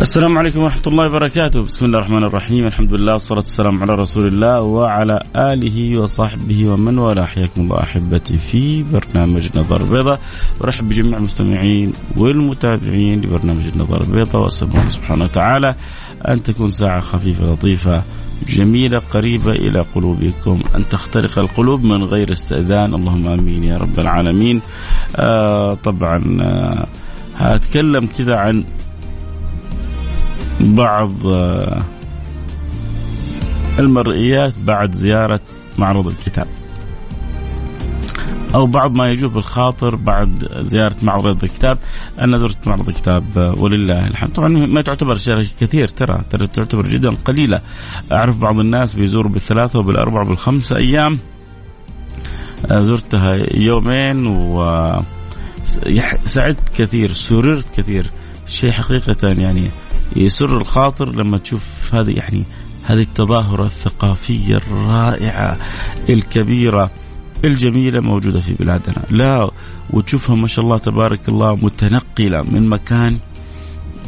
السلام عليكم ورحمة الله وبركاته. بسم الله الرحمن الرحيم. الحمد لله والصلاة والسلام على رسول الله وعلى آله وصحبه ومن والاه. حياكم الله أحبتي في برنامج نظر بيضاء ورحب بجميع المستمعين والمتابعين لبرنامج النظر البيضاء وأسأل الله سبحانه وتعالى أن تكون ساعة خفيفة لطيفة جميلة قريبة إلى قلوبكم. أن تخترق القلوب من غير استئذان. اللهم آمين يا رب العالمين. آه طبعا آه هتكلم كذا عن بعض آه، المرئيات بعد زيارة معرض الكتاب. أو بعض ما يجوب بالخاطر بعد زيارة معرض الكتاب. أنا زرت معرض الكتاب آه، ولله الحمد. طبعا ما تعتبر شيء كثير ترى ترى تعتبر جدا قليلة. أعرف بعض الناس بيزوروا بالثلاثة وبالأربعة وبالخمسة أيام. آه، زرتها يومين و سعدت كثير سررت كثير. شيء حقيقة يعني يسر الخاطر لما تشوف هذه يعني هذه التظاهرة الثقافية الرائعة الكبيرة الجميلة موجودة في بلادنا. لا وتشوفها ما شاء الله تبارك الله متنقلة من مكان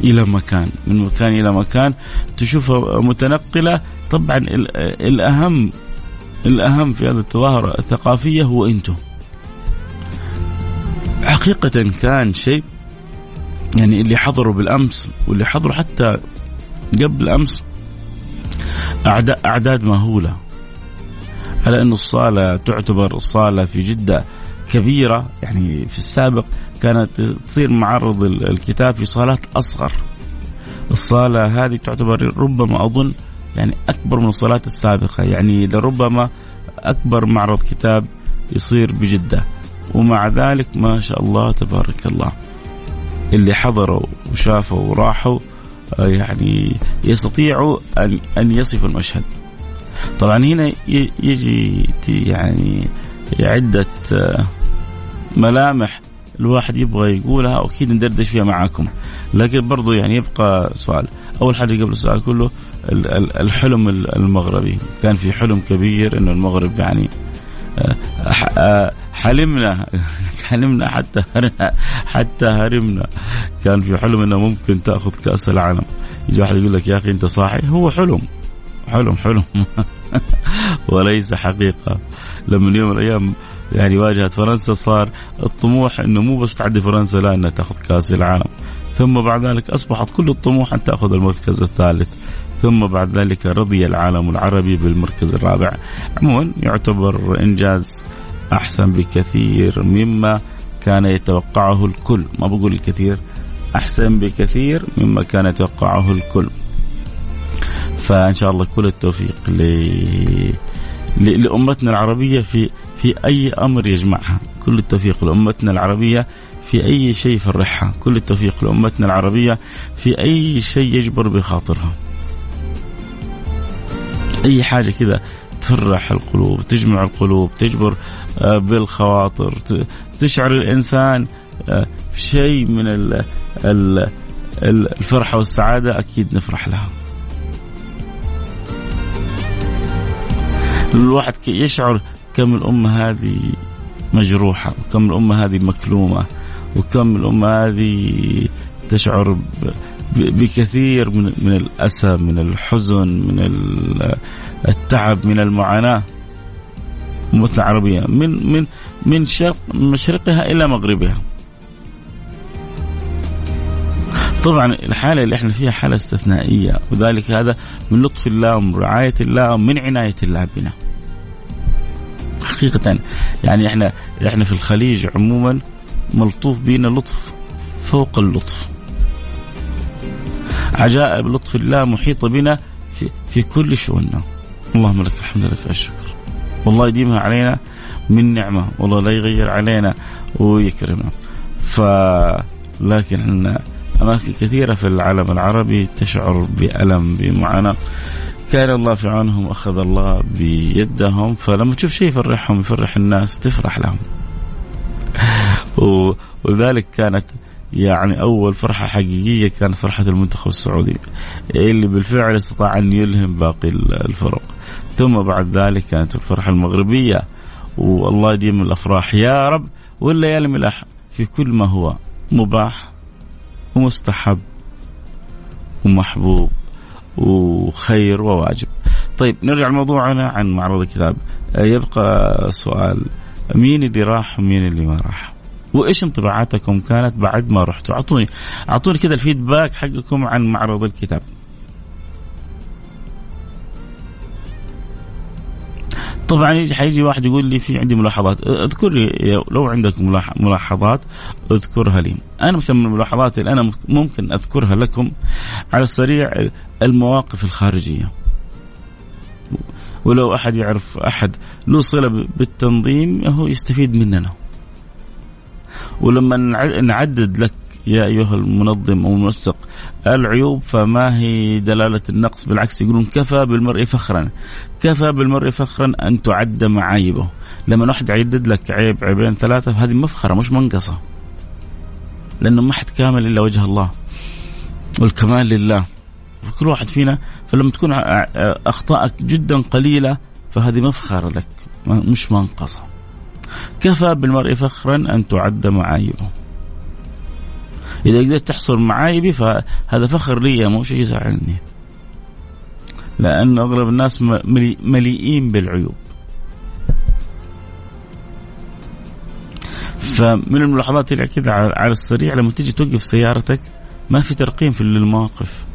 إلى مكان من مكان إلى مكان. تشوفها متنقلة. طبعا الأهم الأهم في هذه التظاهرة الثقافية هو أنتم. حقيقة كان شيء يعني اللي حضروا بالأمس واللي حضروا حتى قبل أمس أعداد مهولة. على انه الصالة تعتبر الصاله في جدة كبيرة يعني في السابق كانت تصير معرض الكتاب في صالات أصغر. الصالة هذه تعتبر ربما أظن يعني أكبر من الصالات السابقة يعني لربما أكبر معرض كتاب يصير بجدة. ومع ذلك ما شاء الله تبارك الله. اللي حضروا وشافوا وراحوا آه، يعني يستطيعوا ان أن يصفوا المشهد. طبعا هنا يجي يعني عدة آه، ملامح الواحد يبغى يقولها وأكيد ندردش فيها معاكم. لكن برضو يعني يبقى سؤال. أول حاجة قبل السؤال كله الحلم المغربي. كان في حلم كبير إنه المغرب يعني آه، حلمنا. حلمنا حتى حتى هرمنا. كان في حلم إنه ممكن تأخذ كأس العالم. يجي واحد يقول لك يا أخي أنت صاحي؟ هو حلم. حلم حلم. وليس حقيقة. لما يوم من الأيام يعني واجهت فرنسا صار الطموح إنه مو بس تعدي فرنسا لا إنها تأخذ كأس العالم. ثم بعد ذلك أصبحت كل الطموح أن تأخذ المركز الثالث. ثم بعد ذلك رضي العالم العربي بالمركز الرابع. عموما يعتبر إنجاز أحسن بكثير مما كان يتوقعه الكل. ما بقول الكثير أحسن بكثير مما كان يتوقعه الكل. فإن شاء الله كل التوفيق ل... لأمتنا العربية في في أي أمر يجمعها. كل التوفيق لأمتنا العربية في أي شيء يفرحها. كل التوفيق لأمتنا العربية في أي شيء يجبر بخاطرها. أي حاجة كذا تفرح القلوب تجمع القلوب تجبر آه، بالخواطر تشعر الإنسان آه، شيء من الفرحة والسعادة أكيد نفرح لها. الواحد يشعر كم الأمة هذه مجروحة وكم الأمة هذه مكلومة وكم الأمة هذه تشعر بكثير من من الأسى من الحزن من التعب من المعاناة. أمتنا العربية من من من شرق مشرقها إلى مغربها. طبعا الحالة اللي إحنا فيها حالة استثنائية وذلك هذا من لطف الله ومن رعاية الله ومن عناية الله بنا. حقيقة يعني إحنا إحنا في الخليج عموما ملطوف بنا لطف فوق اللطف. عجائب لطف الله محيطة بنا في, في كل شؤوننا. اللهم لك الحمد لك الشكر. والله يديمها علينا من نعمة. والله لا يغير علينا ويكرمنا. ف لكن إحنا أماكن كثيرة في العالم العربي تشعر بألم بمعاناة. كان الله في عونهم أخذ الله بيدهم. فلما تشوف شيء يفرحهم يفرح الناس تفرح لهم. ولذلك كانت يعني أول فرحة حقيقية كانت فرحة المنتخب السعودي اللي بالفعل استطاع أن يلهم باقي الفرق. ثم بعد ذلك كانت الفرحة المغربية والله يديم الأفراح. يا رب والليالي ملح في كل ما هو مباح ومستحب ومحبوب وخير وواجب. طيب نرجع لموضوعنا عن معرض الكتاب. يبقى سؤال مين اللي راح ومين اللي ما راح؟ وإيش انطباعاتكم كانت بعد ما رحتوا؟ اعطوني أعطوني كذا الفيدباك حقكم عن معرض الكتاب. طبعا يجي حيجي واحد يقول لي في عندي ملاحظات. أذكر لي لو عندك ملاحظات اذكرها لي. أنا مثلا من الملاحظات اللي أنا ممكن أذكرها لكم على السريع المواقف الخارجية. ولو أحد يعرف أحد له صلة بالتنظيم هو يستفيد مننا. ولما نعدد لك يا أيها المنظم أو المنسق العيوب فما هي دلالة النقص؟ بالعكس يقولون كفى بالمرء فخرا. كفى بالمرء فخرا أن تعد معايبه. لما واحد يعدد لك عيب عيبين ثلاثة فهذه مفخرة مش منقصة. لأنه ما حد كامل إلا وجه الله والكمال لله. فكل واحد فينا فلما تكون أخطائك جدا قليلة فهذه مفخرة لك مش منقصة. كفى بالمرء فخرا أن تعد معايبه. إذا قدرت تحصر معايبي فهذا فخر لي مو شيء يزعلني. لأن أغلب الناس مليئين بالعيوب. فمن الملاحظات اللي كذا على السريع لما تيجي توقف سيارتك ما في ترقيم في المواقف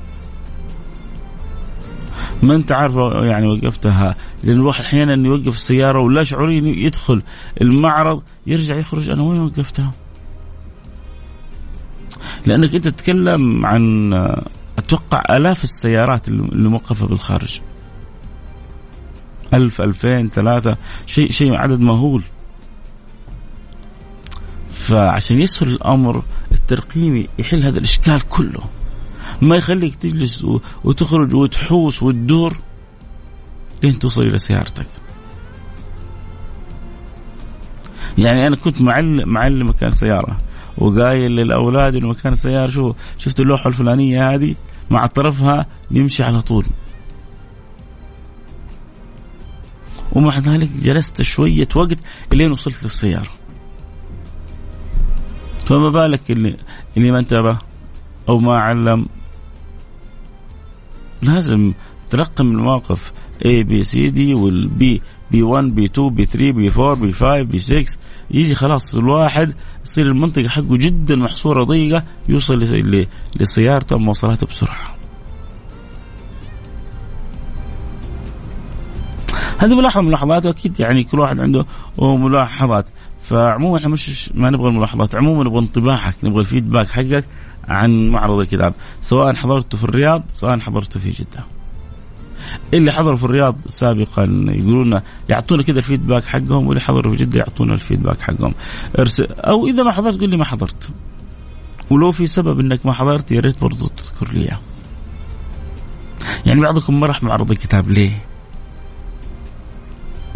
ما أنت عارف يعني وقفتها لأن الواحد أحيانا يوقف السيارة ولا شعوريا يدخل المعرض يرجع يخرج. أنا وين وقفتها؟ لأنك أنت تتكلم عن أتوقع آلاف السيارات اللي موقفة بالخارج. ألف ألفين ثلاثة شيء شيء عدد مهول. فعشان يسهل الأمر الترقيمي يحل هذا الإشكال كله ما يخليك تجلس وتخرج وتحوس وتدور. لين توصل إلى سيارتك. يعني أنا كنت معلم معلم مكان سيارة وقايل للأولاد إنه مكان السيارة شو شفت اللوحة الفلانية هذه؟ مع طرفها نمشي على طول. ومع ذلك جلست شوية وقت لين وصلت للسيارة. فما بالك اللي اللي ما انتبه أو ما علم؟ لازم ترقم المواقف A B C D والبي بي 1 بي 2 بي 3 بي 4 بي 5 بي 6 يجي خلاص الواحد يصير المنطقة حقه جدا محصورة ضيقة يوصل لسيارته مواصلاته بسرعة. هذه ملاحظة من الملاحظات وأكيد يعني كل واحد عنده ملاحظات فعموما إحنا مش ما نبغى الملاحظات عموما نبغى انطباعك نبغى ال feedback حقك عن معرض الكتاب سواء حضرته في الرياض سواء حضرته في جدة. اللي حضروا في الرياض سابقا يقولون يعطونا كذا الفيدباك حقهم واللي حضروا في جدة يعطونا الفيدباك حقهم. ارسل أو إذا ما حضرت قول لي ما حضرت. ولو في سبب إنك ما حضرت يا ريت برضه تذكر لي إياه. يعني بعضكم ما راح معرض الكتاب ليه؟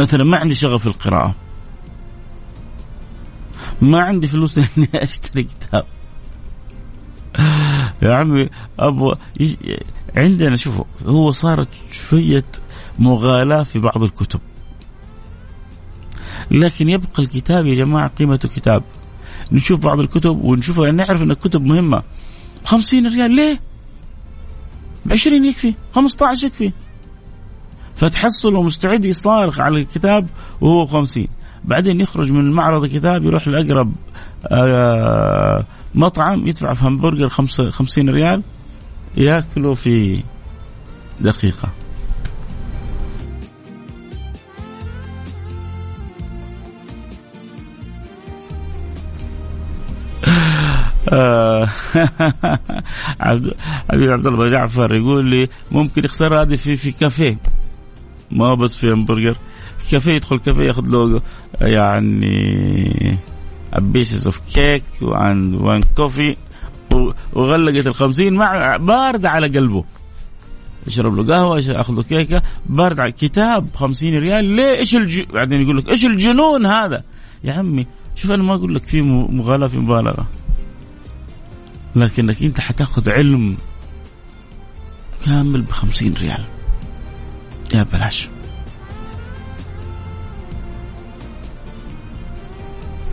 مثلا ما عندي شغف في القراءة. ما عندي فلوس إني أشتري كتاب. يا عمي أبغى عندنا شوفوا هو صارت شوية مغالاة في بعض الكتب. لكن يبقى الكتاب يا جماعة قيمته كتاب نشوف بعض الكتب ونشوفها يعني نعرف إن الكتب مهمة. 50 ريال ليه؟ 20 يكفي 15 يكفي. فتحصله مستعد يصارخ على الكتاب وهو 50 بعدين يخرج من معرض الكتاب يروح لأقرب آه مطعم يدفع في همبرجر 50 ريال. ياكله في دقيقة. حبيبي عبد الله جعفر يقول لي ممكن يخسر هذه في في كافيه. ما بس في همبرجر في كافيه يدخل كافيه ياخذ له يعني a pieces of cake and one coffee. وغلقت الخمسين مع باردة على قلبه. يشرب له قهوة ياخذ له كيكة بارد على كتاب خمسين ريال. ليه؟ إيش الج... بعدين يقول لك إيش الجنون هذا؟ يا عمي شوف أنا ما أقول لك في مغالاة في مبالغة. لكنك أنت حتأخذ علم كامل بخمسين ريال. يا بلاش.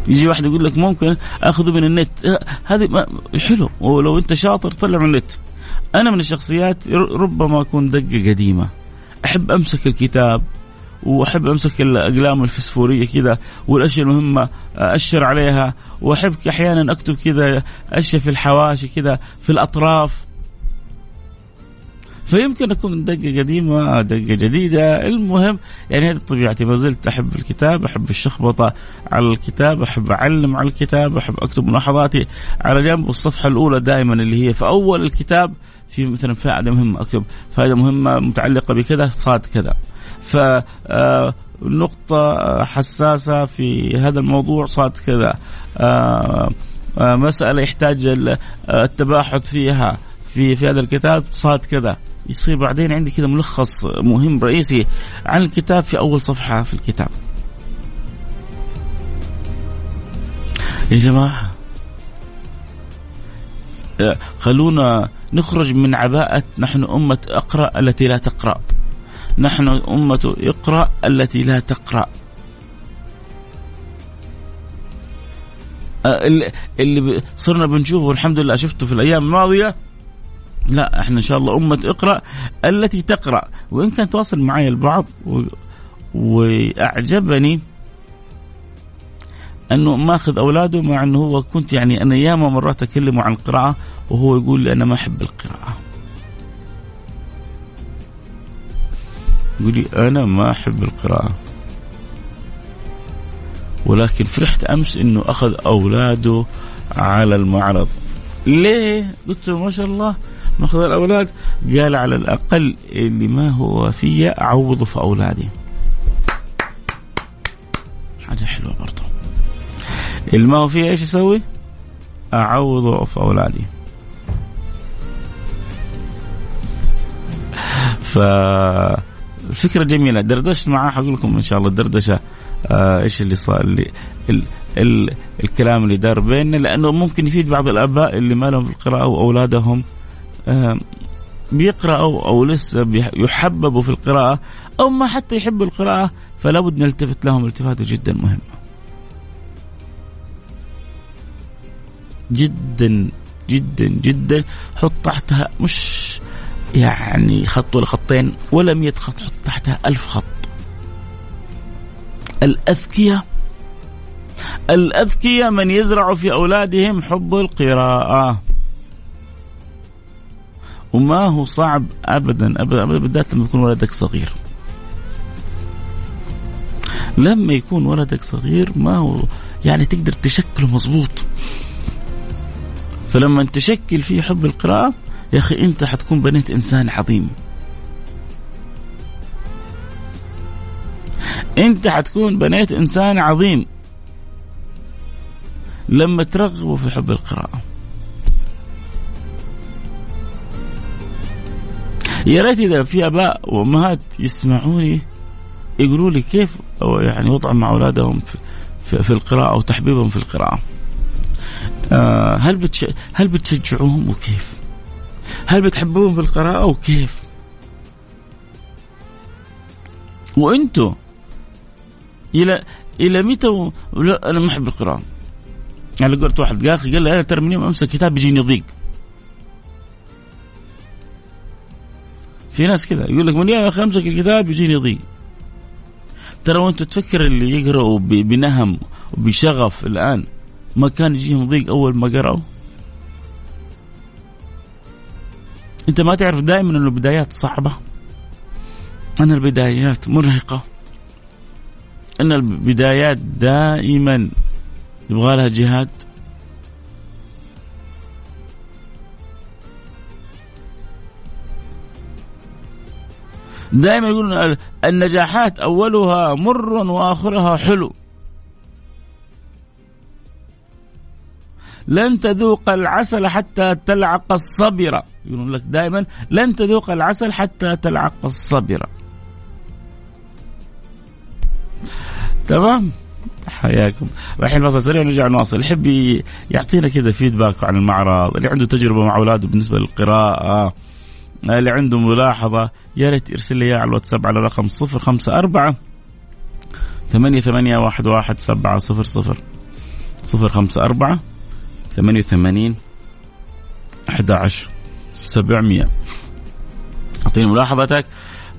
يجي واحد يقول لك ممكن أخذه من النت. هذه حلو. ولو أنت شاطر طلع من النت. أنا من الشخصيات ربما أكون دقة قديمة. أحب أمسك الكتاب وأحب أمسك الأقلام الفسفورية كذا والأشياء المهمة اشر عليها. وأحب أحيانا أكتب كذا أشياء في الحواشي كذا في الأطراف. فيمكن أكون دقة قديمة دقة جديدة. المهم يعني هذه طبيعتي. ما زلت أحب الكتاب أحب الشخبطة على الكتاب أحب أعلم على الكتاب أحب أكتب ملاحظاتي على جنب. الصفحه الأولى دائما اللي هي في أول الكتاب في مثلا فائدة مهمة أكتب. فائدة مهمة متعلقة بكذا صاد كذا. ف آه، نقطة حساسة في هذا الموضوع صاد كذا. آه، آه، مسألة يحتاج التباحث فيها. في في هذا الكتاب صاد كذا. يصير بعدين عندي كذا ملخص مهم رئيسي عن الكتاب في أول صفحة في الكتاب. يا جماعة. خلونا نخرج من عباءة نحن أمة اقرأ التي لا تقرأ. نحن أمة اقرأ التي لا تقرأ. اللي صرنا بنشوفه والحمد لله شفته في الأيام الماضية. لا إحنا إن شاء الله أمة اقرأ التي تقرأ وإن كان تواصل معي البعض و... وأعجبني أنه ماخذ أولاده مع أنه هو كنت يعني أنا ياما مرات أكلمه عن القراءة وهو يقول لي أنا ما أحب القراءة. يقول لي أنا ما أحب القراءة. ولكن فرحت أمس إنه أخذ أولاده على المعرض. ليه؟ قلت له ما شاء الله ماخذ الاولاد قال على الأقل اللي ما هو فيا اعوضه في أولادي. حاجة حلوة برضه اللي ما هو فيا إيش يسوي؟ أعوضه في أولادي. ف الفكرة جميلة. دردشت معاه حقول لكم إن شاء الله الدردشة آه إيش اللي صار؟ اللي ال ال الكلام اللي دار بيننا لأنه ممكن يفيد بعض الآباء اللي ما لهم في القراءة وأولادهم. بيقرأوا أو لسه يحببوا في القراءة أو ما حتى يحبوا القراءة فلا بد نلتفت لهم التفاتة جدا مهمة جدا جدا جدا. حط تحتها مش يعني خط ولا خطين ولا مية خط حط تحتها ألف خط. الأذكياء الأذكياء من يزرع في أولادهم حب القراءة. وما هو صعب ابدا ابدا ابدا بالذات لما يكون ولدك صغير. لما يكون ولدك صغير ما هو يعني تقدر تشكله مظبوط. فلما تشكل فيه حب القراءة يا أخي أنت حتكون بنيت إنسان عظيم أنت حتكون بنيت إنسان عظيم لما ترغبه في حب القراءة يا ريت إذا في آباء وأمهات يسمعوني يقولوا لي كيف يعني وضع مع أولادهم في, في, في القراءة أو تحبيبهم في القراءة. آه هل بتش... هل بتشجعوهم وكيف؟ هل بتحبوهم في القراءة وكيف؟ وأنتم إلى إلى متى و... لا أنا ما أحب القراءة. يعني قلت واحد قال لي أنا ترى من يوم أمسك كتاب يجيني ضيق. في ناس كذا. يقول لك من يوم أخي أمسك الكتاب يجيني ضيق. ترى وأنت تفكر اللي يقرأوا بنهم وبشغف الآن ما كان يجيهم ضيق أول ما قرأوا؟ أنت ما تعرف دائما إنه البدايات صعبة. إن البدايات مرهقة. إن البدايات دائما يبغى لها جهاد. دائما يقولون النجاحات أولها مر وآخرها حلو. لن تذوق العسل حتى تلعق الصبر. يقولون لك دائما لن تذوق العسل حتى تلعق الصبر. تمام؟ حياكم. الحين فاصل سريع نرجع نواصل. يحب يعطينا كذا فيدباك عن المعرض اللي عنده تجربة مع أولاده بالنسبة للقراءة. اللي عنده ملاحظة يا ريت يرسل لي على الواتساب على رقم 054 ثمانية ثمانية واحد واحد سبعة صفر صفر صفر خمسة أربعة ثمانية وثمانين أحد عشر سبعمية. أعطيني ملاحظتك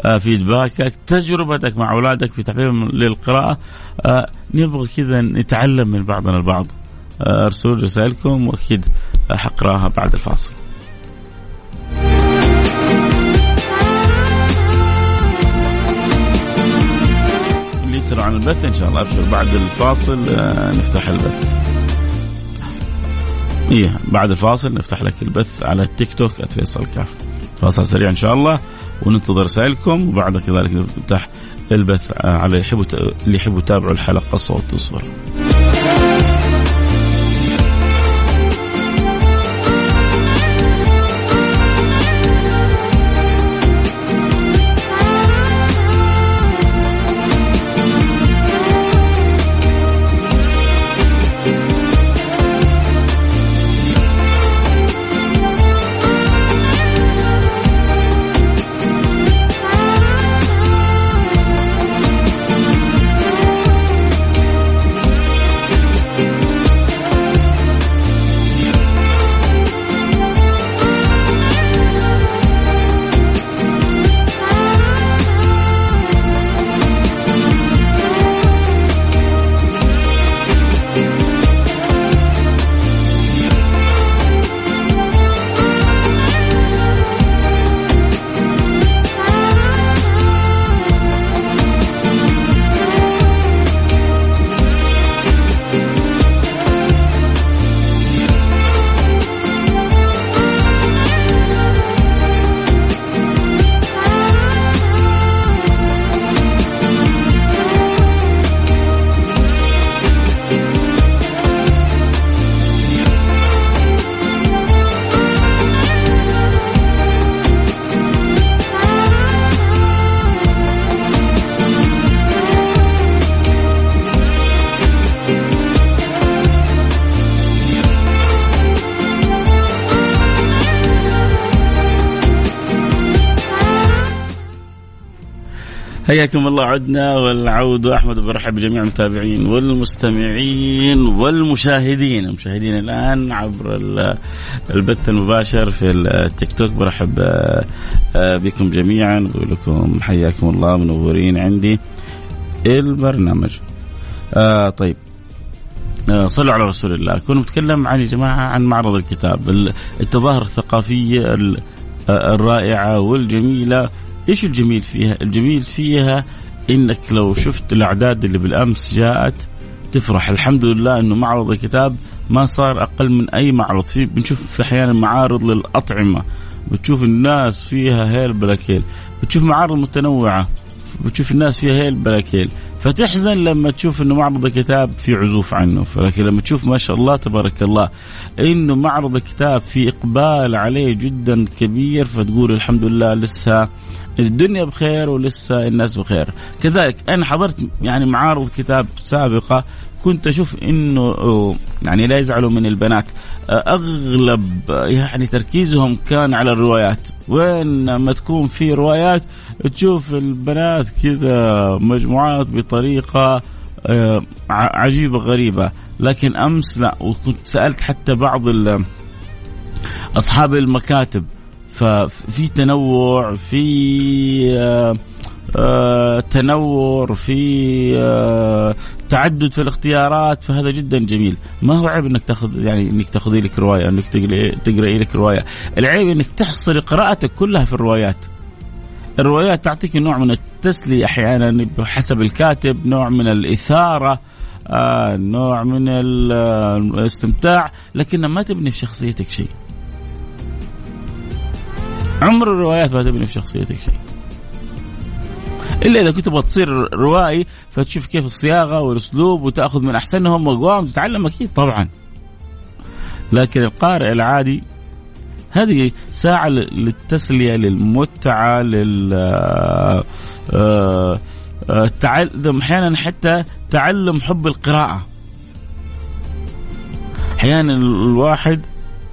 آه، فيدباكك تجربتك مع أولادك في تحبيبهم للقراءة آه، نبغى كذا نتعلم من بعضنا البعض. آه، ارسلوا رسائلكم وأكيد حقراها بعد الفاصل. يسرع عن البث. إن شاء الله ابشر بعد الفاصل نفتح البث. إيه بعد الفاصل نفتح لك البث على التيك توك @فيصل كاف. فاصل سريع إن شاء الله وننتظر رسائلكم وبعد كذلك نفتح البث على اللي يحبوا اللي يحبوا يتابعوا الحلقة صوت وصوره. حياكم الله عدنا والعود أحمد برحب بجميع المتابعين والمستمعين والمشاهدين. المشاهدين الآن عبر البث المباشر في التيك توك. برحب آه، بكم جميعا. بقول لكم حياكم الله منورين عندي البرنامج. آه طيب. آه صلوا على رسول الله. كنا نتكلم عن يا جماعة عن معرض الكتاب التظاهر الثقافية آه، الرائعة والجميلة. إيش الجميل فيها؟ الجميل فيها إنك لو شفت الأعداد اللي بالأمس جاءت تفرح. الحمد لله إنه معرض الكتاب ما صار أقل من أي معرض. في بنشوف أحيانا معارض للأطعمة. بتشوف الناس فيها هيل بلاكيل. بتشوف معارض متنوعة. بتشوف الناس فيها هيل بلاكيل. فتحزن لما تشوف إنه معرض الكتاب في عزوف عنه. لكن لما تشوف ما شاء الله تبارك الله إنه معرض الكتاب في إقبال عليه جدا كبير فتقول الحمد لله لسه الدنيا بخير ولسه الناس بخير. كذلك أنا حضرت يعني معارض كتاب سابقة كنت أشوف إنه يعني لا يزعلوا من البنات. أغلب يعني تركيزهم كان على الروايات. وين ما تكون في روايات تشوف البنات كذا مجموعات بطريقة آه، عجيبة غريبة. لكن أمس لا وكنت سألت حتى بعض أصحاب المكاتب. ففي تنوع في آه، تنور في آه، تعدد في الاختيارات فهذا جدا جميل. ما هو عيب إنك تاخذ يعني إنك تاخذي لك رواية إنك تقرأي لك رواية. العيب إنك تحصري قراءتك كلها في الروايات. الروايات تعطيك نوع من التسلية أحيانا بحسب الكاتب نوع من الإثارة آه نوع من الاستمتاع لكنها ما تبني في شخصيتك شيء. عمر الروايات ما تبني في شخصيتك شيء. إلا إذا كنت تبغى تصير روائي فتشوف كيف الصياغة والأسلوب وتأخذ من أحسنهم واقواهم تتعلم أكيد طبعا. لكن القارئ العادي هذه ساعة للتسلية للمتعة لل آه، آه، التعلم أحيانا حتى تعلم حب القراءة. أحيانا الواحد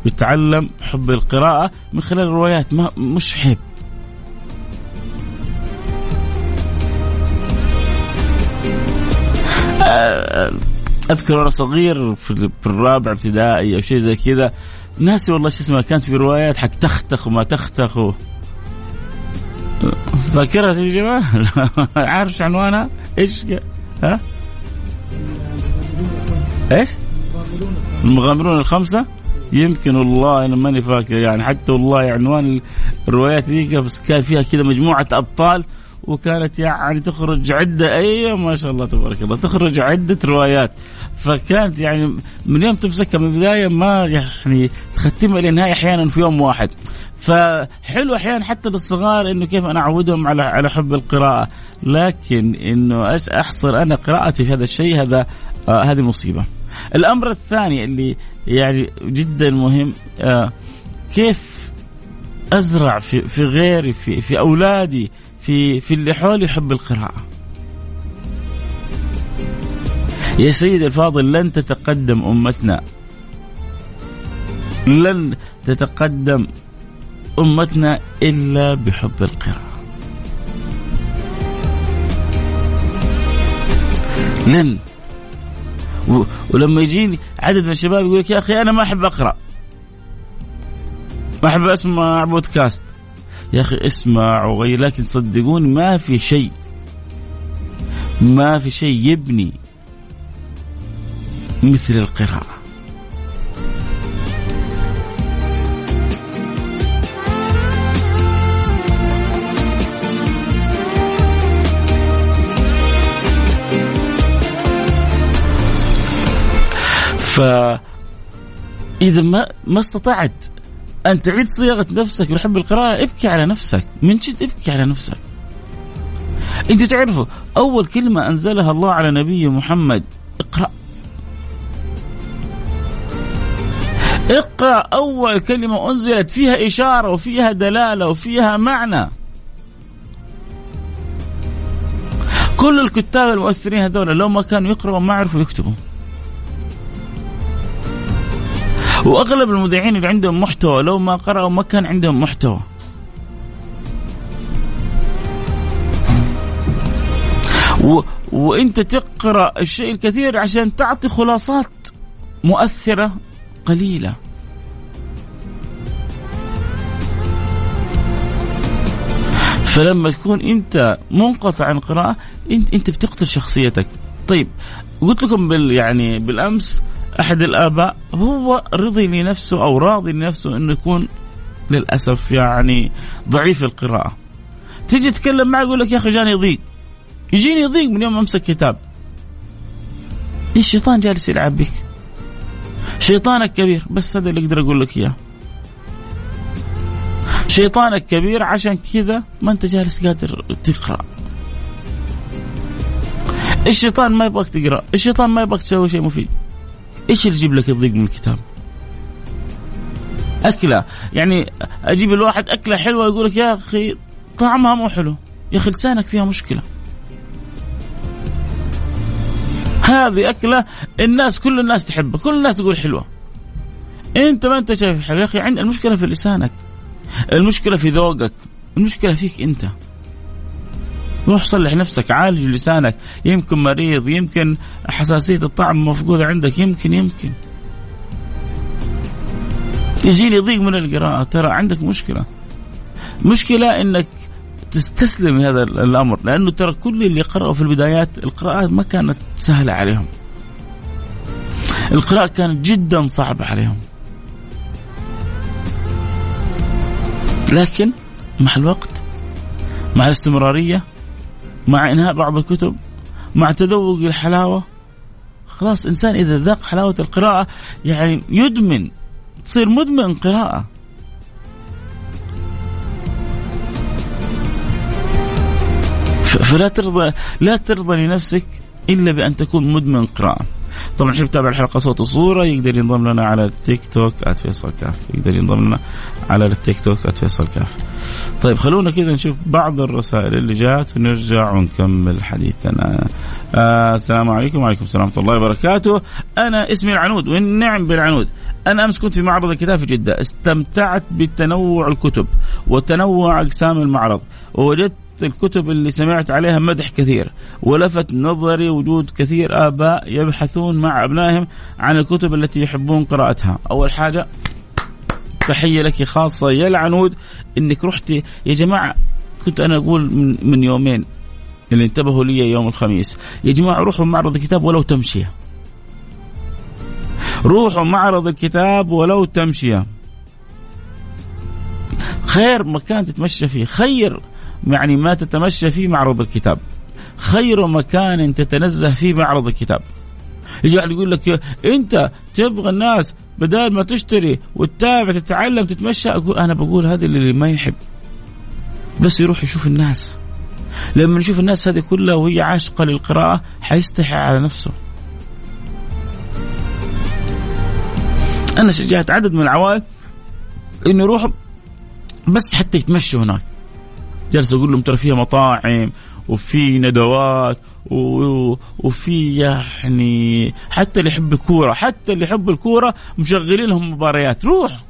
يتعلم حب القراءة من خلال الروايات ما مش حب. أذكر وأنا صغير في الرابع ابتدائي أو شيء زي كذا ناسي والله شو اسمها كانت في روايات حق تختخ وما تختخ و... فاكرها يا جماعة؟ عارف عنوانها إيش؟ ها؟ إيش؟ المغامرون الخمسة؟ يمكن والله أنا ماني فاكر يعني حتى والله عنوان الروايات ذيك بس كان فيها كذا مجموعة أبطال وكانت يعني تخرج عدة أي ما شاء الله تبارك الله تخرج عدة روايات. فكانت يعني من يوم تمسكها من البداية ما يعني تختمها للنهاية أحيانا في يوم واحد. فحلو أحيانا حتى للصغار إنه كيف أنا أعودهم على على حب القراءة. لكن إنه أحصر أنا قراءتي في هذا الشيء هذا آه هذه مصيبة. الأمر الثاني اللي يعني جدا مهم آه كيف أزرع في في غيري في في أولادي في في اللي حولي يحب القراءة. يا سيدي الفاضل لن تتقدم أمتنا. لن تتقدم أمتنا إلا بحب القراءة. لن. ولما يجيني عدد من الشباب يقول لك يا أخي أنا ما أحب أقرأ. ما أحب أسمع بودكاست يا أخي اسمع وغير لكن صدقوني ما في شيء ما في شيء يبني مثل القراءة. ف إذا ما ما استطعت أن تعيد صياغة نفسك لحب القراءة ابكي على نفسك. من جد ابكي على نفسك. أنت تعرفوا أول كلمة أنزلها الله على نبيه محمد اقرأ. اقرأ أول كلمة أنزلت فيها إشارة وفيها دلالة وفيها معنى. كل الكتاب المؤثرين هذول لو ما كانوا يقرأوا ما عرفوا يكتبوا. وأغلب المذيعين اللي عندهم محتوى لو ما قرأوا ما كان عندهم محتوى. و... وإنت تقرأ الشيء الكثير عشان تعطي خلاصات مؤثرة قليلة. فلما تكون أنت منقطع عن القراءة انت أنت بتقتل شخصيتك. طيب قلت لكم بال يعني بالأمس أحد الآباء هو رضي لنفسه أو راضي لنفسه أنه يكون للأسف يعني ضعيف القراءة. تيجي تتكلم معه يقول لك يا أخي جاني ضيق. يجيني ضيق من يوم أمسك كتاب. الشيطان جالس يلعب بك؟ شيطانك كبير. بس هذا اللي أقدر أقول لك إياه. شيطانك كبير عشان كذا ما أنت جالس قادر تقرأ. الشيطان ما يبغاك تقرأ. الشيطان ما يبغاك تسوي شيء مفيد. إيش اللي يجيب لك الضيق من الكتاب؟ أكلة. يعني أجيب الواحد أكلة حلوة يقول لك يا أخي طعمها مو حلو. يا أخي لسانك فيها مشكلة. هذه أكلة الناس كل الناس تحبها كل الناس تقول حلوة. أنت ما أنت شايف حلو يا أخي عند المشكلة في لسانك المشكلة في ذوقك المشكلة فيك أنت. روح صلح نفسك عالج لسانك. يمكن مريض يمكن حساسية الطعم مفقودة عندك يمكن يمكن. يجيني ضيق من القراءة. ترى عندك مشكلة. مشكلة إنك تستسلم هذا الأمر لأنه ترى كل اللي قرأوا في البدايات القراءات ما كانت سهلة عليهم. القراءة كانت جدا صعبة عليهم. لكن مع الوقت مع الاستمرارية مع إنهاء بعض الكتب مع تذوق الحلاوة. خلاص إنسان إذا ذاق حلاوة القراءة يعني يدمن تصير مدمن قراءة. فلا ترضى لا ترضى لنفسك إلا بأن تكون مدمن قراءة. طبعا يحب يتابع الحلقة صوت وصورة يقدر ينضم لنا على التيك توك @فيصل كاف يقدر ينضم لنا على التيك توك @فيصل كاف طيب خلونا كذا نشوف بعض الرسائل اللي جات ونرجع ونكمل حديثنا. آه السلام عليكم. وعليكم السلام ورحمة الله وبركاته. أنا اسمي العنود والنعم بالعنود. أنا أمس كنت في معرض الكتاب في جدة. استمتعت بتنوع الكتب وتنوع أقسام المعرض. ووجدت الكتب اللي سمعت عليها مدح كثير ولفت نظري وجود كثير آباء يبحثون مع أبنائهم عن الكتب التي يحبون قراءتها. أول حاجة تحية لك خاصة يا العنود إنك رحتي يا جماعة كنت أنا أقول من, من يومين اللي انتبهوا لي يوم الخميس يا جماعة روحوا معرض الكتاب ولو تمشية. روحوا معرض الكتاب ولو تمشية. خير مكان تتمشى فيه خير يعني ما تتمشى فيه معرض الكتاب. خير مكان تتنزه فيه معرض الكتاب. يجي واحد يقول لك انت تبغى الناس بدل ما تشتري وتتابع تتعلم تتمشى أقول أنا بقول هذا اللي ما يحب. بس يروح يشوف الناس. لما يشوف الناس هذه كلها وهي عاشقة للقراءة حيستحي على نفسه. أنا شجعت عدد من العوائل إنه يروحوا بس حتى يتمشوا هناك. جالس أقول لهم ترى فيها مطاعم وفي ندوات وفي يعني حتى اللي يحب الكورة حتى اللي يحب الكورة مشغلين لهم مباريات. روح!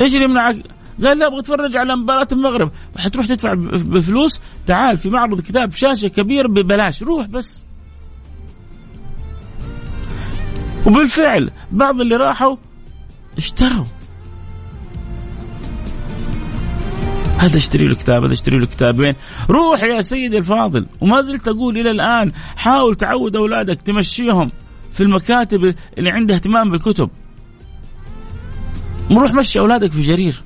إيش اللي يمنعك؟ قال لا أبغى أتفرج على مباراة المغرب. حتروح تدفع بفلوس؟ تعال في معرض كتاب شاشة كبيره ببلاش. روح بس. وبالفعل بعض اللي راحوا اشتروا. هذا اشتري له كتاب هذا اشتري له كتابين روح يا سيدي الفاضل. وما زلت أقول إلى الآن حاول تعود أولادك تمشيهم في المكاتب اللي عندها اهتمام بالكتب. روح مشي أولادك في جرير.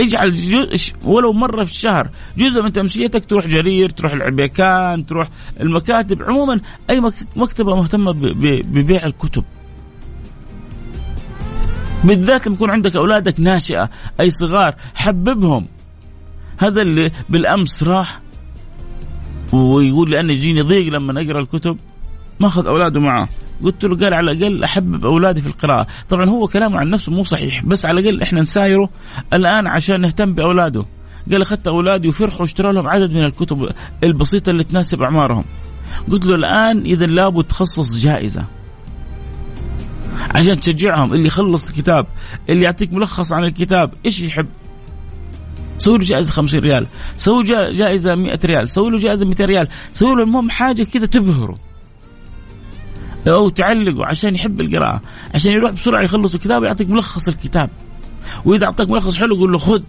اجعل جزء ولو مرة في الشهر جزء من تمشيتك تروح جرير تروح العبيكان تروح المكاتب. عموما أي مكتبة مهتمة ببيع الكتب. بالذات لما يكون عندك أولادك ناشئة أي صغار حببهم. هذا اللي بالأمس راح ويقول لي أنا يجيني ضيق لما اقرا الكتب ما أخذ أولاده معه قلت له قال على الأقل أحبب أولادي في القراءة. طبعا هو كلامه عن نفسه مو صحيح بس على الأقل إحنا نسايره الآن عشان نهتم بأولاده. قال أخذت أولادي وفرحوا واشتروا لهم عدد من الكتب البسيطة اللي تناسب أعمارهم. قلت له الآن إذا لابد تخصص جائزة. عشان تشجعهم اللي يخلص الكتاب اللي يعطيك ملخص عن الكتاب إيش يحب؟ سوي له جائزة 50 ريال سوي جائزة 100 ريال سوي له جائزة 200 ريال سوي له المهم حاجة كذا تبهره. أو تعلقه عشان يحب القراءة عشان يروح بسرعة يخلص الكتاب ويعطيك ملخص الكتاب. وإذا أعطاك ملخص حلو قول له خذ.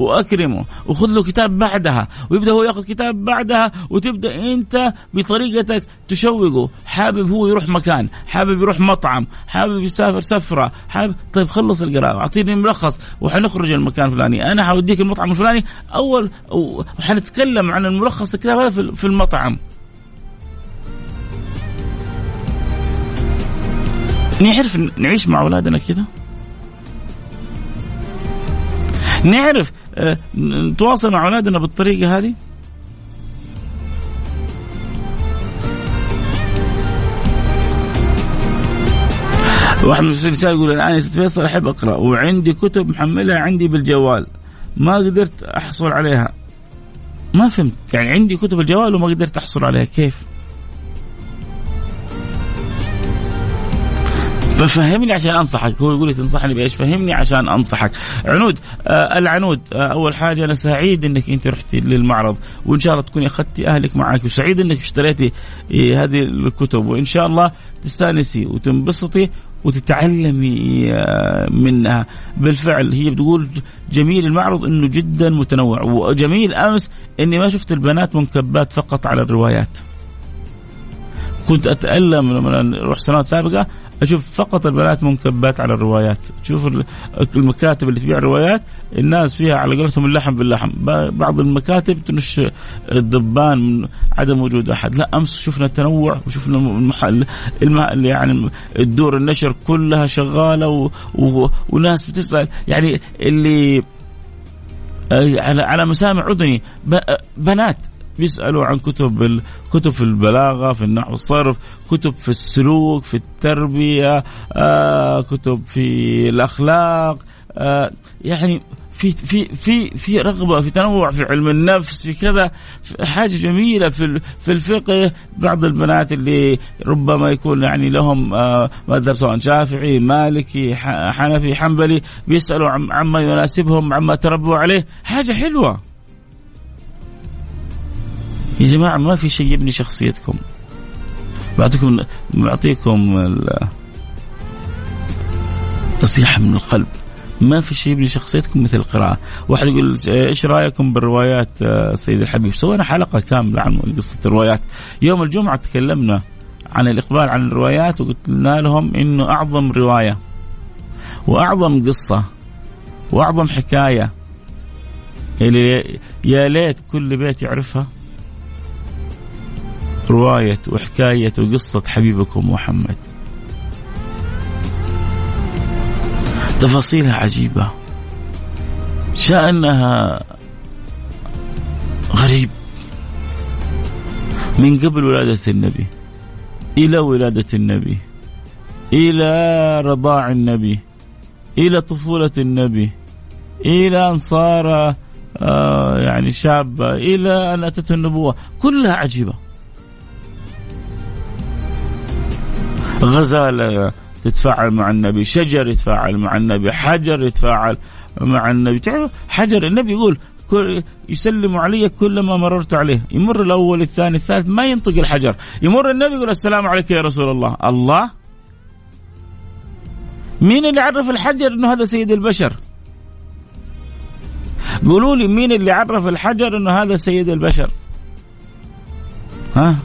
وأكرمه وخذ له كتاب بعدها ويبدأ هو يأخذ كتاب بعدها وتبدأ أنت بطريقتك تشوقه. حابب هو يروح مكان حابب يروح مطعم حابب يسافر سفرة حابب طيب خلص القراءة أعطيني ملخص وحنخرج المكان الفلاني. أنا حوديك المطعم الفلاني. أول وحنتكلم عن الملخص الكتاب هذا في المطعم. نعرف نعيش مع أولادنا كذا؟ نعرف نتواصل مع اولادنا بالطريقة هذه واحد من الرسائل يقول الان يا فيصل أحب أقرأ وعندي كتب محملها عندي بالجوال ما قدرت أحصل عليها ما فهمت يعني عندي كتب الجوال وما قدرت أحصل عليها كيف؟ ففهمني عشان أنصحك. هو يقول لي تنصحني بإيش؟ فهمني عشان أنصحك. عنود آه العنود آه أول حاجة أنا سعيد إنك أنت رحتي للمعرض وإن شاء الله تكوني أخذتي أهلك معك وسعيد إنك اشتريتي آه هذه الكتب وإن شاء الله تستانسي وتنبسطي وتتعلمي آه منها. بالفعل هي بتقول جميل المعرض إنه جدا متنوع وجميل أمس إني ما شفت البنات منكبات فقط على الروايات. كنت أتألم لما أروح سنوات سابقة أشوف فقط البنات منكبات على الروايات. تشوف المكاتب اللي تبيع روايات الناس فيها على قولتهم اللحم باللحم. بعض المكاتب تنش الضبان من عدم وجود أحد. لا أمس شفنا التنوع وشفنا المحل الم... يعني الدور النشر كلها شغالة و... و... وناس بتسأل. يعني اللي على على مسامع أذني بنات. بيسألوا عن كتب كتب في البلاغة في النحو الصرف كتب في السلوك في التربية آه كتب في الأخلاق آه يعني في في في في رغبة في تنوع في علم النفس في كذا حاجة جميلة في في الفقه. بعض البنات اللي ربما يكون يعني لهم آه، مذهب سواء شافعي مالكي حنفي حنبلي بيسألوا عما يناسبهم عما تربوا عليه. حاجة حلوة. يا جماعة ما في شيء يبني شخصيتكم. بعطيكم بعطيكم نصيحة من القلب. ما في شيء يبني شخصيتكم مثل القراءة. واحد يقول إيش رأيكم بالروايات آه، سيد الحبيب؟ سوينا حلقة كاملة عن قصة الروايات. يوم الجمعة تكلمنا عن الإقبال على الروايات وقلنا لهم إنه أعظم رواية وأعظم قصة وأعظم حكاية اللي يا ليت كل بيت يعرفها. رواية وحكاية وقصة حبيبكم محمد. تفاصيلها عجيبة. شأنها غريب. من قبل ولادة النبي إلى ولادة النبي إلى رضاع النبي إلى طفولة النبي إلى أن صار آه يعني شابة إلى أن أتته النبوة. كلها عجيبة. غزالة تتفاعل مع النبي شجر يتفاعل مع النبي حجر يتفاعل مع النبي. تعرف حجر النبي يقول يسلم علي كلما مررت عليه. يمر الأول الثاني الثالث ما ينطق الحجر. يمر النبي يقول السلام عليك يا رسول الله. الله؟ مين اللي عرف الحجر إنه هذا سيد البشر؟ قولوا لي مين اللي عرف الحجر إنه هذا سيد البشر؟ ها؟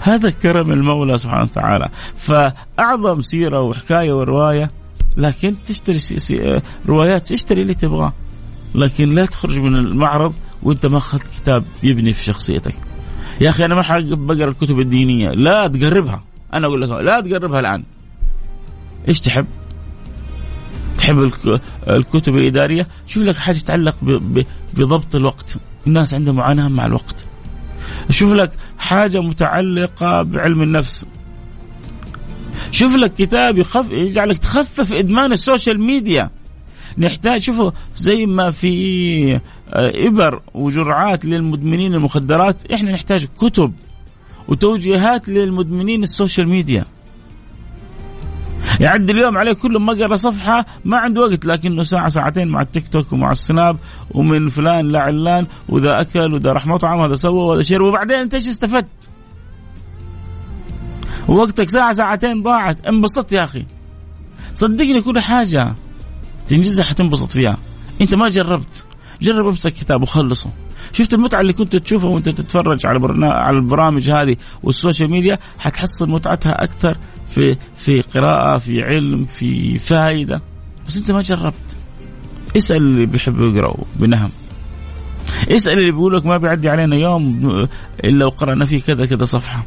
هذا كرم المولى سبحانه وتعالى. فأعظم سيرة وحكاية ورواية لكن تشتري روايات اشتري اللي تبغاه. لكن لا تخرج من المعرض وانت ما أخذت كتاب يبني في شخصيتك. يا أخي أنا ما بقرأ الكتب الدينية. لا تقربها. أنا أقول لك لا تقربها الآن. إيش تحب؟ تحب الكتب الإدارية؟ شوف لك حاجة تتعلق بضبط الوقت. الناس عندها معاناة مع الوقت. شوف لك حاجة متعلقة بعلم النفس. شوف لك كتاب يخف يجعلك تخفف إدمان السوشيال ميديا. نحتاج شوفوا زي ما في آه، إبر وجرعات للمدمنين المخدرات إحنا نحتاج كتب وتوجيهات للمدمنين ال social media. يعدي اليوم عليه كله ما قرأ صفحة ما عنده وقت لكنه ساعة ساعتين مع التيك توك ومع السناب ومن فلان لعلان وذا أكل وذا راح مطعم وهذا سوى وهذا شرب وبعدين انت إيش استفدت؟ وقتك ساعة ساعتين ضاعت. انبسطت يا أخي. صدقني كل حاجة تنجزها حتنبسط فيها. انت ما جربت. جرب امسك كتاب وخلصه. شفت المتعة اللي كنت تشوفها وانت تتفرج على. على البرامج هذه وال social media؟ حتحصل متعتها أكثر في في قراءة في علم في فائدة. بس انت ما جربت. اسأل اللي بيحبوا يقراوا بنهم. اسأل اللي بيقول لك ما بيعدي علينا يوم إلا وقرأنا فيه كذا كذا صفحة.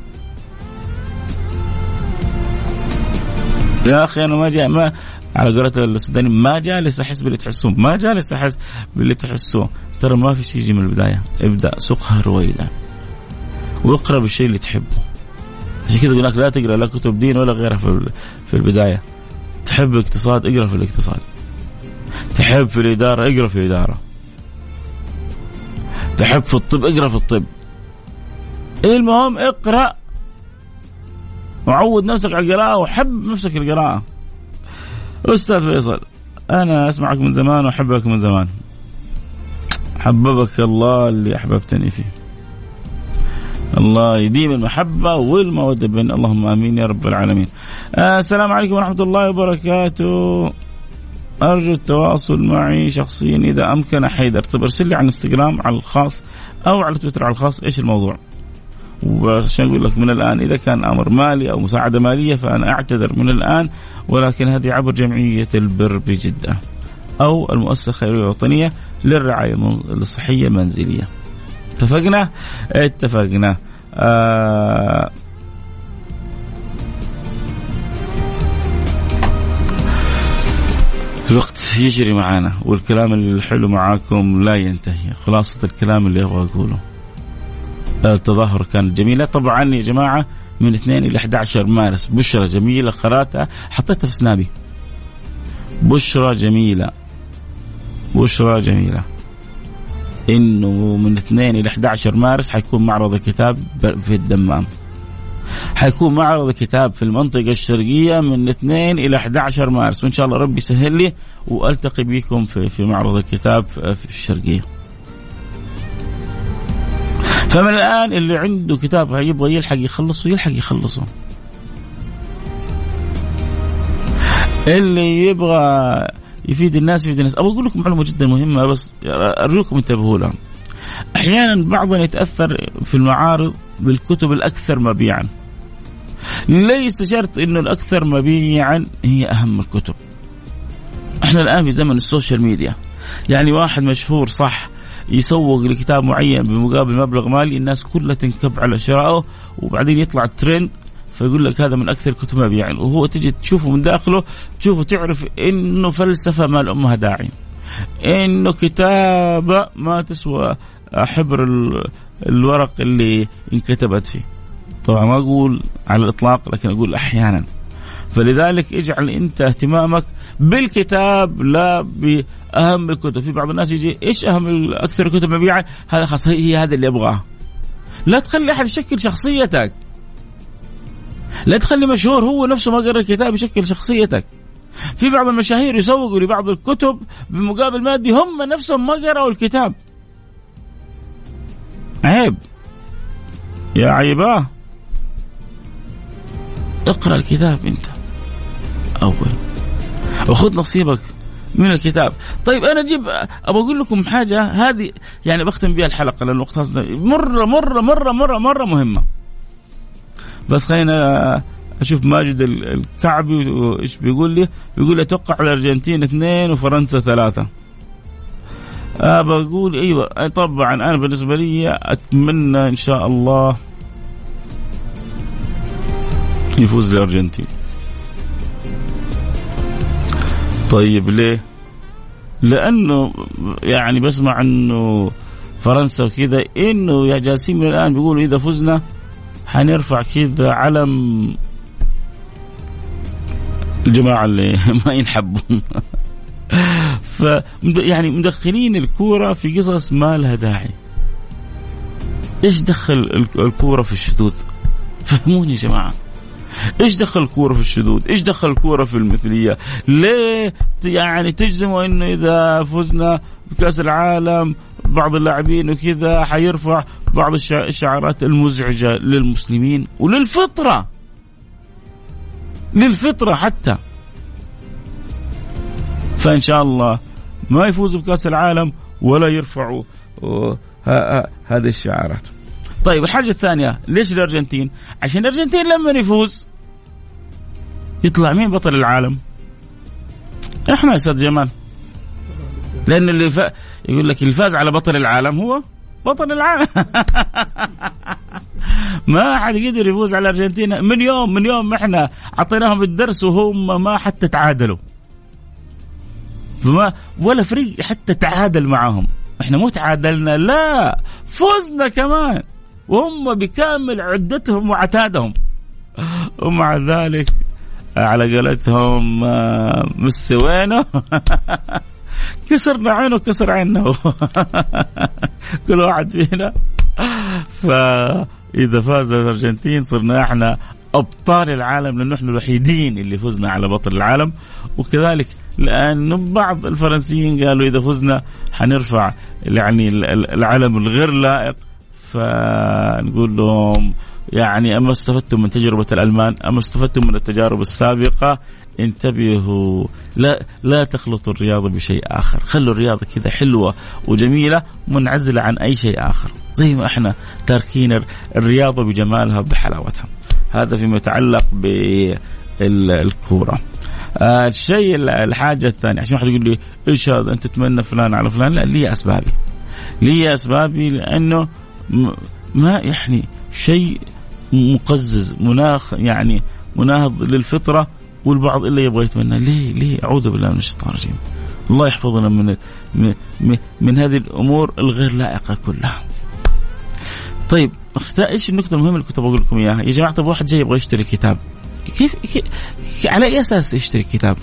يا أخي أنا ما جاء ما على قولة السوداني ما جالس احس باللي تحسوه ما جالس احس باللي تحسوه ترى ما في شيء يجي من البداية. ابدأ سوقها رويدا واقرأ بالشيء اللي تحبه. عشان كذا يقول لك لا تقرأ لا كتب دين ولا غيرها في في البداية. تحب الاقتصاد؟ اقرأ في الاقتصاد. تحب في الإدارة؟ اقرأ في الإدارة. تحب في الطب؟ اقرأ في الطب. المهم اقرأ وعود نفسك على القراءة وحب نفسك القراءة. أستاذ فيصل أنا أسمعك من زمان وأحبك من زمان. حببك الله اللي أحببتني فيه. الله يديم المحبة والمودة بين اللهم آمين يا رب العالمين. آه السلام عليكم ورحمة الله وبركاته. أرجو التواصل معي شخصيا إذا أمكن. حيدر طب أرسل لي على الإنستغرام على الخاص أو على تويتر على الخاص إيش الموضوع؟ وعشان أقول لك؟ من الآن إذا كان أمر مالي أو مساعدة مالية فأنا أعتذر من الآن ولكن هذه عبر جمعية البر بجدة أو المؤسسة الخيرية الوطنية للرعاية الصحيه المنزلية. اتفقنا؟ اتفقنا. آه الوقت يجري معنا والكلام الحلو معاكم لا ينتهي. خلاصة الكلام اللي أبغى أقوله. التظاهر كانت جميلة. طبعا يا جماعة من 2 إلى 11 مارس. بشرة جميلة قرأتها. حطيتها في سنابي. بشرة جميلة. بشرة جميلة. إنه من 2 إلى 11 مارس حيكون معرض الكتاب في الدمام. حيكون معرض الكتاب في المنطقة الشرقية من 2 إلى 11 مارس وإن شاء الله ربي يسهل لي وألتقي بكم في, في معرض الكتاب في الشرقية. فمن الآن اللي عنده كتاب يبغى يلحق يخلصه يلحق يخلصه. اللي يبغى يفيد الناس يفيد الناس. أبغى أقول لكم معلومة جدا مهمة بس أرجوكم انتبهوا لها. أحيانا بعضنا يتأثر في المعارض بالكتب الأكثر مبيعا. ليس شرط إنه الأكثر مبيعا هي أهم الكتب. إحنا الآن في زمن السوشيال ميديا. يعني واحد مشهور صح يسوق لكتاب معين بمقابل مبلغ مالي الناس كلها تنكب على شرائه وبعدين يطلع الترند فيقول لك هذا من أكثر الكتب مبيعا وهو تجي تشوفه من داخله تشوفه تعرف إنه فلسفة ما لامها داعي. إنه كتابة ما تسوى حبر الورق اللي انكتبت فيه. طبعا ما أقول على الإطلاق لكن أقول أحيانا. فلذلك اجعل أنت اهتمامك بالكتاب لا بأهم الكتب. في بعض الناس يجي إيش أهم أكثر الكتب مبيعا هذا خلاص هي هذا اللي أبغاه. لا تخلي أحد يشكل شخصيتك. لا تخلي مشهور هو نفسه ما قرأ الكتاب يشكل شخصيتك. في بعض المشاهير يسوقوا لبعض الكتب بمقابل مادي هم نفسهم ما قرأوا الكتاب. عيب. يا عيباه اقرأ الكتاب أنت. أول. وخذ نصيبك من الكتاب. طيب أنا أجيب أبغى أقول لكم حاجة هذه يعني بختم بها الحلقة لأن الوقت مرة مرة مرة مرة مرة مهمة. بس خلينا أشوف ماجد الكعبي إيش بيقول لي؟ بيقول لي أتوقع الأرجنتين اثنين وفرنسا ثلاثة. أه بقول إيوه طبعا أنا بالنسبة لي أتمنى إن شاء الله يفوز الأرجنتين. طيب ليه؟ لأنه يعني بسمع إنه فرنسا وكذا إنه يا جالسين من الآن بيقولوا إذا فزنا حنرفع كذا علم الجماعة اللي ما ينحبون ف يعني مدخلين الكورة في قصص ما لها داعي إيش دخل الكورة في الشذوذ فهموني يا جماعة إيش دخل الكورة في الشذوذ؟ إيش دخل الكورة في المثلية؟ ليه يعني تجزموا إنه إذا فزنا بكأس العالم بعض اللاعبين وكذا حيرفع بعض الشعارات المزعجة للمسلمين وللفطرة. للفطرة حتى. فإن شاء الله ما يفوزوا بكأس العالم ولا يرفعوا هذه الشعارات. طيب الحاجة الثانية ليش الأرجنتين؟ عشان الأرجنتين لما يفوز يطلع مين بطل العالم؟ إحنا يا أستاذ جمال. لأن اللي ف... يقول لك اللي فاز على بطل العالم هو بطل العالم. ما حد قدر يفوز على الارجنتين من يوم من يوم إحنا أعطيناهم الدرس وهم ما حتى تعادلوا. فما ولا فريق حتى تعادل معهم. إحنا مو تعادلنا لا فزنا كمان. وهم بكامل عدتهم وعتادهم. ومع ذلك على قولتهم آه، مس وينه؟ كسرنا عينه كسر عينه. كل واحد فينا. فإذا فاز الأرجنتين صرنا إحنا أبطال العالم لأنه إحنا الوحيدين اللي فزنا على بطل العالم. وكذلك لأن بعض الفرنسيين قالوا إذا فزنا حنرفع يعني العلم الغير لائق. فنقول لهم يعني أما استفدتم من تجربة الألمان أما استفدتم من التجارب السابقة انتبهوا. لا لا تخلطوا الرياضة بشيء آخر. خلوا الرياضة كذا حلوة وجميلة منعزلة عن أي شيء آخر. زي ما إحنا تاركين الرياضة بجمالها بحلاوتها هذا فيما يتعلق بالكورة. آه الشيء الحاجة الثانية عشان واحد يقول لي إيش هذا أنت تتمنى فلان على فلان؟ لا لي أسبابي. لي أسبابي لأنه ما يعني شيء مقزز مناخ يعني مناهض للفطرة والبعض إلا يبغى يتمنى. ليه؟ ليه؟ أعوذ بالله من الشيطان الرجيم. الله يحفظنا من من, من هذه الأمور الغير لائقة كلها. طيب إيش النقطه المهمة اللي كنت بقول لكم إياها؟ يا جماعة طب واحد جاي يبغى يشتري كتاب. كيف, كيف على أي أساس يشتري كتاب؟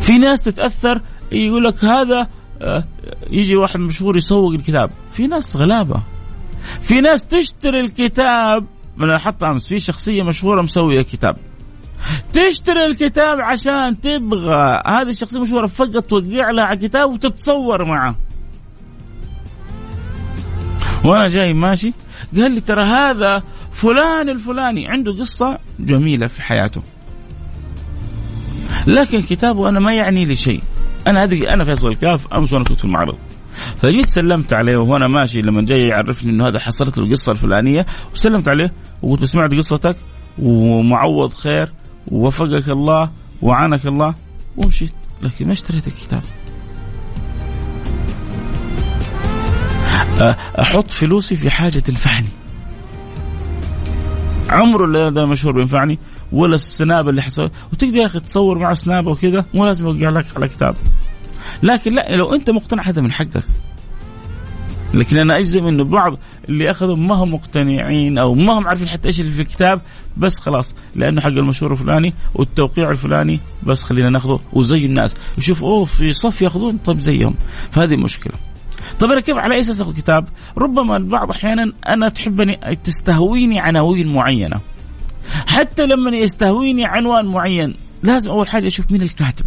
في ناس تتأثر يقول لك هذا آه، يجي واحد مشهور يسوق الكتاب. في ناس غلابة. في ناس تشتري الكتاب. أنا حتى أمس في شخصية مشهورة مسوية كتاب. تشتري الكتاب عشان تبغى. هذه الشخصية المشهوره فقط توقع لها على الكتاب وتتصور معه. وأنا جاي ماشي. قال لي ترى هذا فلان الفلاني. عنده قصة جميلة في حياته. لكن كتابه أنا ما يعني لي شيء. أنا هذه أنا فيصل الكاف أمس وأنا كنت في المعرض. فجيت سلمت عليه وهو ماشي. لما جاي يعرفني إنه هذا حصلت له القصة الفلانية وسلمت عليه وقلت سمعت قصتك ومعوض خير. ووفقك الله وعانك الله ومشيت. لكن ما اشتريت الكتاب؟ أحط فلوسي في حاجة تنفعني. عمره اللي هذا مشهور بينفعني ولا السناب اللي حصل. وتقدر يا أخي تصور مع سناب وكذا؟ مو لازم يوقع لك على كتاب. لكن لا لو أنت مقتنع هذا من حقك. لكن أنا أجزم إنه بعض اللي أخذوا ما هم مقتنعين أو ما هم عارفين حتى إيش اللي في الكتاب بس خلاص لأنه حق المشهور الفلاني والتوقيع الفلاني بس خلينا ناخذه وزي الناس يشوف أوه في صف ياخذون طيب زيهم فهذه مشكلة طيب أنا كيف على أي أساس أخذ كتاب؟ ربما البعض أحيانا أنا تحبني تستهويني عناوين معينة. حتى لما يستهويني عنوان معين لازم أول حاجة أشوف مين الكاتب.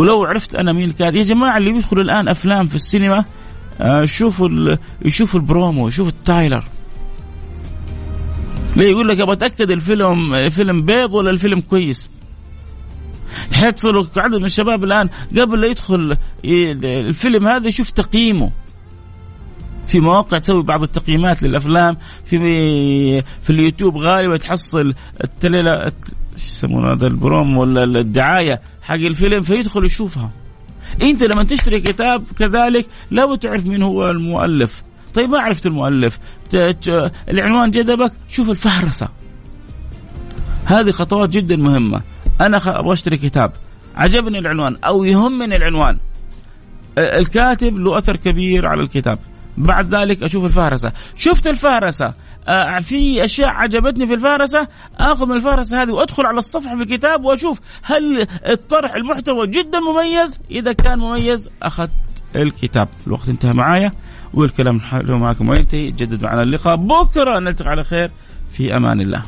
ولو عرفت أنا مين الكاتب. يا جماعة اللي بيدخلوا الآن أفلام في السينما آه، شوفوا يشوفوا البرومو يشوفوا ال trailer. ليه؟ يقول لك أبغى أتأكد الفيلم فيلم بيض ولا الفيلم كويس؟ حيصلوا عدد من الشباب الآن قبل لا يدخل الفيلم هذا يشوف تقييمه. في مواقع تسوي بعض التقييمات للأفلام في في اليوتيوب غالبا تحصل التليله شو يسمونه هذا البروم ولا الدعاية. حق الفيلم فيدخل يشوفها. انت لما تشتري كتاب كذلك لابد تعرف مين هو المؤلف. طيب ما عرفت المؤلف؟ العنوان جذبك؟ شوف الفهرسة. هذه خطوات جدا مهمة. أنا أبغى أشتري كتاب. عجبني العنوان أو يهمني العنوان. الكاتب له أثر كبير على الكتاب. بعد ذلك أشوف الفهرسة. شفت الفهرسة؟ في أشياء عجبتني في الفهرسه آخذ من الفهرسه هذه وأدخل على الصفحة في الكتاب وأشوف هل الطرح المحتوى جدا مميز. إذا كان مميز أخذت الكتاب. الوقت انتهى معايا والكلام معكم وينتهي. جدد معنا اللقاء. بكرة نلتقي على خير. في أمان الله.